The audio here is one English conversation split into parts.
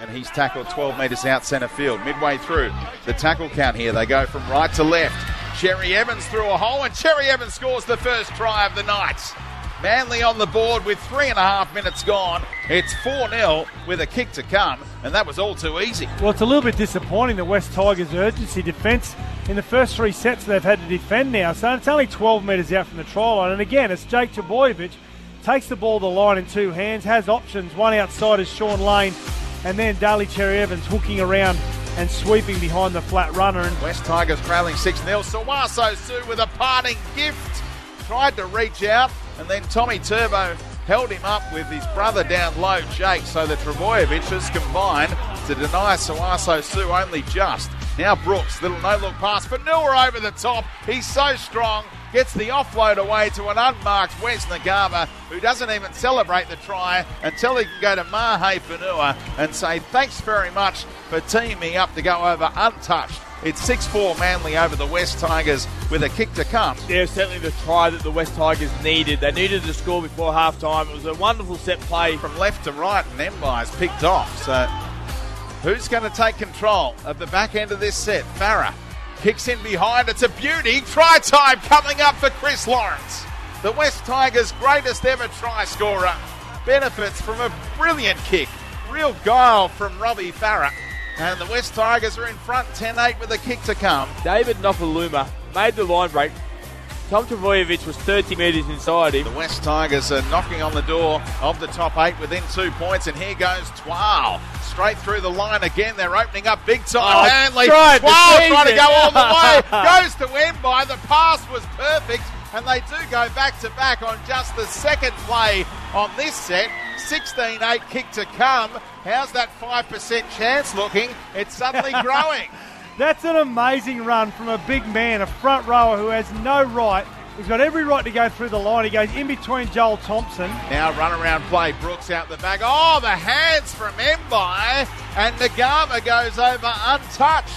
and he's tackled 12 metres out centre field. Midway through the tackle count here, they go from right to left. Cherry Evans through a hole, and Cherry Evans scores the first try of the night. Manly on the board with three and a half minutes gone. It's 4 0 with a kick to come, and that was all too easy. Well, it's a little bit disappointing the West Tigers' urgency defence in the first three sets they've had to defend now. So it's only 12 metres out from the try line. And again, it's Jake Trbojevic takes the ball to the line in two hands, has options. One outside is Shaun Lane, and then Daly Cherry Evans hooking around and sweeping behind the flat runner. And West Tigers trailing 6 0. Sawaso Sue with a parting gift. Tried to reach out, and then Tommy Turbo held him up with his brother down low, Jake, so the Trbojeviches combined to deny Sawaso Sue only just. Now Brooks, little no look pass Fonua over the top. He's so strong, gets the offload away to an unmarked Wes Naiqama, who doesn't even celebrate the try until he can go to Mahe Fonua and say thanks very much for teaming me up to go over untouched. It's 6 4 Manly over the West Tigers with a kick to come. Yeah, certainly the try that the West Tigers needed. They needed to score before half time. It was a wonderful set play. From left to right, and Mbye's picked off. So, who's going to take control of the back end of this set? Farah kicks in behind. It's a beauty. Try time coming up for Chris Lawrence. The West Tigers' greatest ever try scorer benefits from a brilliant kick. Real guile from Robbie Farah. And the West Tigers are in front 10 8 with a kick to come. David Nofoaluma made the line break. Tom Trbojevic was 30 metres inside him. The West Tigers are knocking on the door of the top eight within two points, and here goes Twal. Straight through the line again. They're opening up big time. Oh, Manly. tried Twal trying to go all the way. Goes to end by. The pass was perfect, and they do go back to back on just the second play on this set. 16 8 kick to come. How's that 5% chance looking? It's suddenly growing. That's an amazing run from a big man, a front rower who has no right. He's got every right to go through the line. He goes in between Joel Thompson. Now run around play. Brooks out the back. Oh, the hands from Mbye. And Naiqama goes over untouched.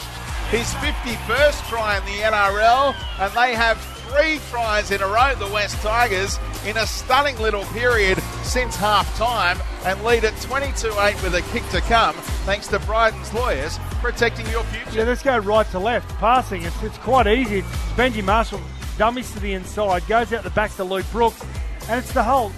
His 51st try in the NRL. And they have three tries in a row, the West Tigers, in a stunning little period since half time. And lead at 22 8 with a kick to come. Thanks to Bryden's lawyers protecting your future. Yeah, let's go right to left. Passing, it's, it's quite easy. It's Benji Marshall dummies to the inside, goes out the back to Luke Brooks, and it's the whole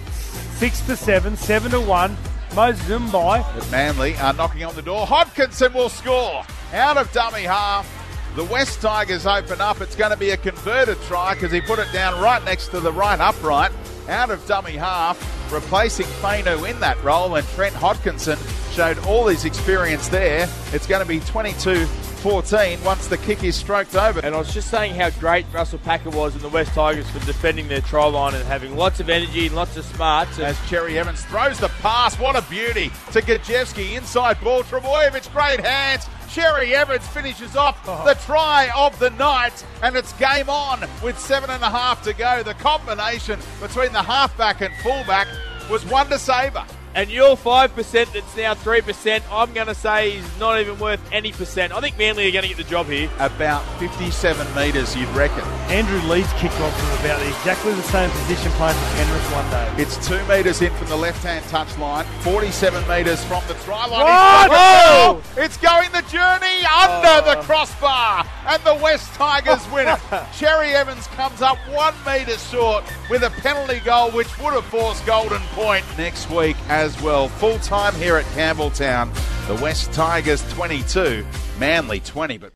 six to seven, seven to one. Moses Mbye. Manly are knocking on the door. Hodkinson will score out of dummy half. The West Tigers open up. It's going to be a converted try because he put it down right next to the right upright. Out of dummy half, replacing Fainu in that role, and Trent Hodkinson showed all his experience there. It's going to be 22 14 once the kick is stroked over. And I was just saying how great Russell Packer was in the West Tigers for defending their try line and having lots of energy and lots of smarts. As Cherry Evans throws the pass, what a beauty to Gosiewski. Inside ball, Trbojevic, great hands. Cherry Evans finishes off oh. the try of the night, and it's game on with seven and a half to go. The combination between the halfback and fullback was one to savour. And your 5% that's now 3%, I'm going to say is not even worth any percent. I think Manly are going to get the job here. About 57 metres, you'd reckon. Andrew Lee's kicked off from about exactly the same position playing for Penrith one day. It's two metres in from the left-hand touch line, 47 metres from the try line. What? He's got it now. It's going the journey under the oh. crossbar, and the West Tigers win it. Cherry Evans comes up one metre short with a penalty goal, which would have forced Golden Point next week as well. Full time here at Campbelltown. The West Tigers 22, Manly 20, but